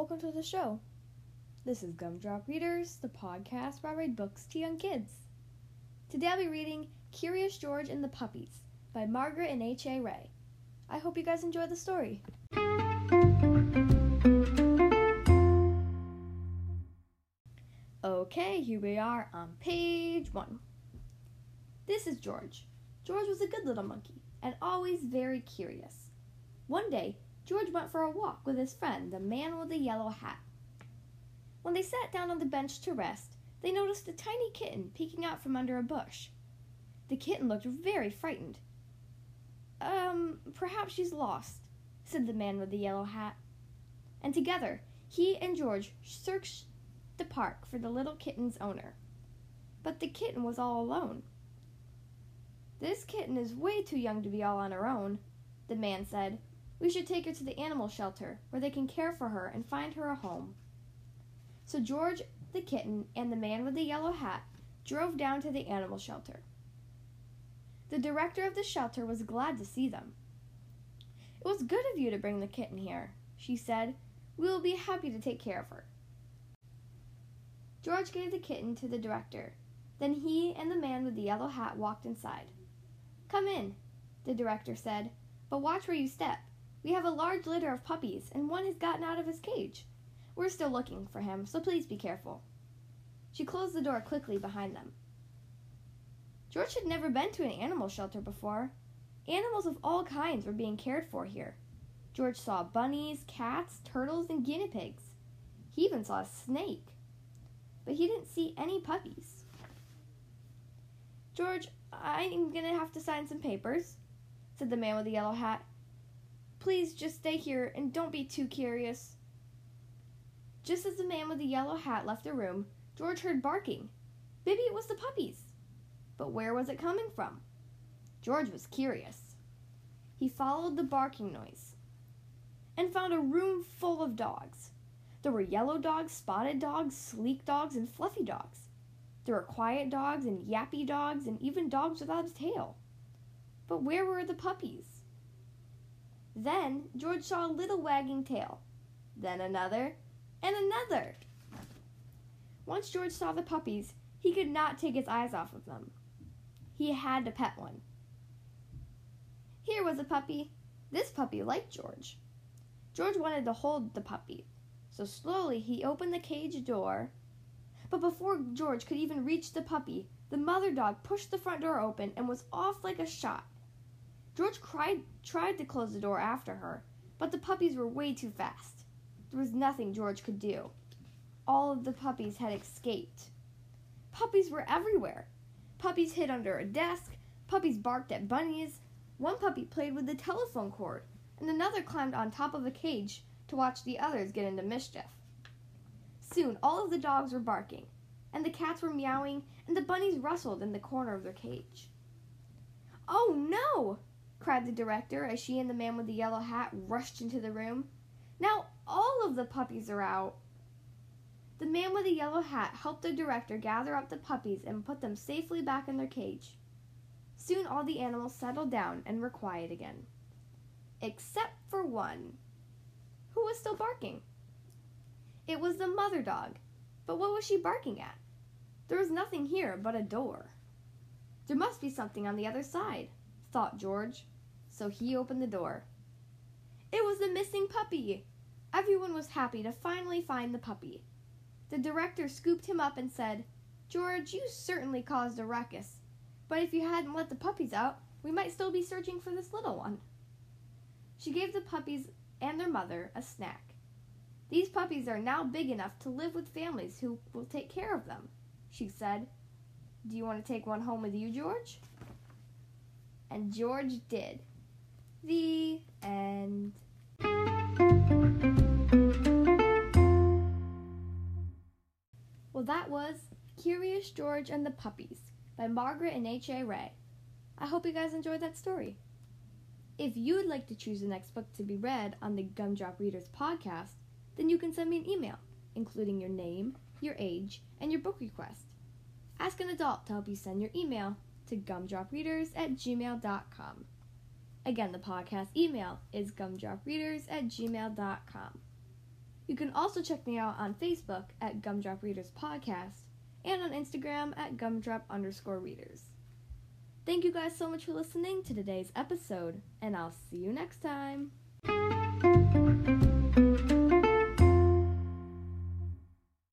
welcome to the show. This is Gumdrop Readers, the podcast where I read books to young kids. Today I'll be reading Curious George and the Puppies by Margaret and H.A. Rey. I hope you guys enjoy the story. Okay, here we are on page one. This is George. George was a good little monkey and always very curious. One day, George went for a walk with his friend, the man with the yellow hat. When they sat down on the bench to rest, they noticed a tiny kitten peeking out from under a bush. The kitten looked very frightened. Um, perhaps she's lost, said the man with the yellow hat. And together, he and George searched the park for the little kitten's owner. But the kitten was all alone. This kitten is way too young to be all on her own, the man said. We should take her to the animal shelter where they can care for her and find her a home. So George the kitten and the man with the yellow hat drove down to the animal shelter. The director of the shelter was glad to see them. It was good of you to bring the kitten here, she said. We will be happy to take care of her. George gave the kitten to the director. Then he and the man with the yellow hat walked inside. Come in, the director said, but watch where you step. We have a large litter of puppies, and one has gotten out of his cage. We're still looking for him, so please be careful. She closed the door quickly behind them. George had never been to an animal shelter before. Animals of all kinds were being cared for here. George saw bunnies, cats, turtles, and guinea pigs. He even saw a snake. But he didn't see any puppies. George, I'm going to have to sign some papers, said the man with the yellow hat. Please just stay here and don't be too curious. Just as the man with the yellow hat left the room, George heard barking. Maybe it was the puppies. But where was it coming from? George was curious. He followed the barking noise and found a room full of dogs. There were yellow dogs, spotted dogs, sleek dogs, and fluffy dogs. There were quiet dogs and yappy dogs and even dogs without a tail. But where were the puppies? Then George saw a little wagging tail, then another, and another. Once George saw the puppies, he could not take his eyes off of them. He had to pet one. Here was a puppy. This puppy liked George. George wanted to hold the puppy, so slowly he opened the cage door. But before George could even reach the puppy, the mother dog pushed the front door open and was off like a shot. George cried, tried to close the door after her, but the puppies were way too fast. There was nothing George could do. All of the puppies had escaped. Puppies were everywhere. Puppies hid under a desk, puppies barked at bunnies, one puppy played with the telephone cord, and another climbed on top of a cage to watch the others get into mischief. Soon all of the dogs were barking, and the cats were meowing, and the bunnies rustled in the corner of their cage. Oh no! Cried the director as she and the man with the yellow hat rushed into the room. Now all of the puppies are out. The man with the yellow hat helped the director gather up the puppies and put them safely back in their cage. Soon all the animals settled down and were quiet again. Except for one, who was still barking. It was the mother dog, but what was she barking at? There was nothing here but a door. There must be something on the other side, thought George so he opened the door. It was the missing puppy! Everyone was happy to finally find the puppy. The director scooped him up and said, George, you certainly caused a ruckus, but if you hadn't let the puppies out, we might still be searching for this little one. She gave the puppies and their mother a snack. These puppies are now big enough to live with families who will take care of them, she said. Do you want to take one home with you, George? And George did. The end. Well, that was Curious George and the Puppies by Margaret and H.A. Rey. I hope you guys enjoyed that story. If you'd like to choose the next book to be read on the Gumdrop Readers podcast, then you can send me an email, including your name, your age, and your book request. Ask an adult to help you send your email to gumdropreaders at gmail.com. Again, the podcast email is gumdropreaders at gmail.com. You can also check me out on Facebook at Gumdrop Readers Podcast and on Instagram at gumdrop underscore readers. Thank you guys so much for listening to today's episode, and I'll see you next time.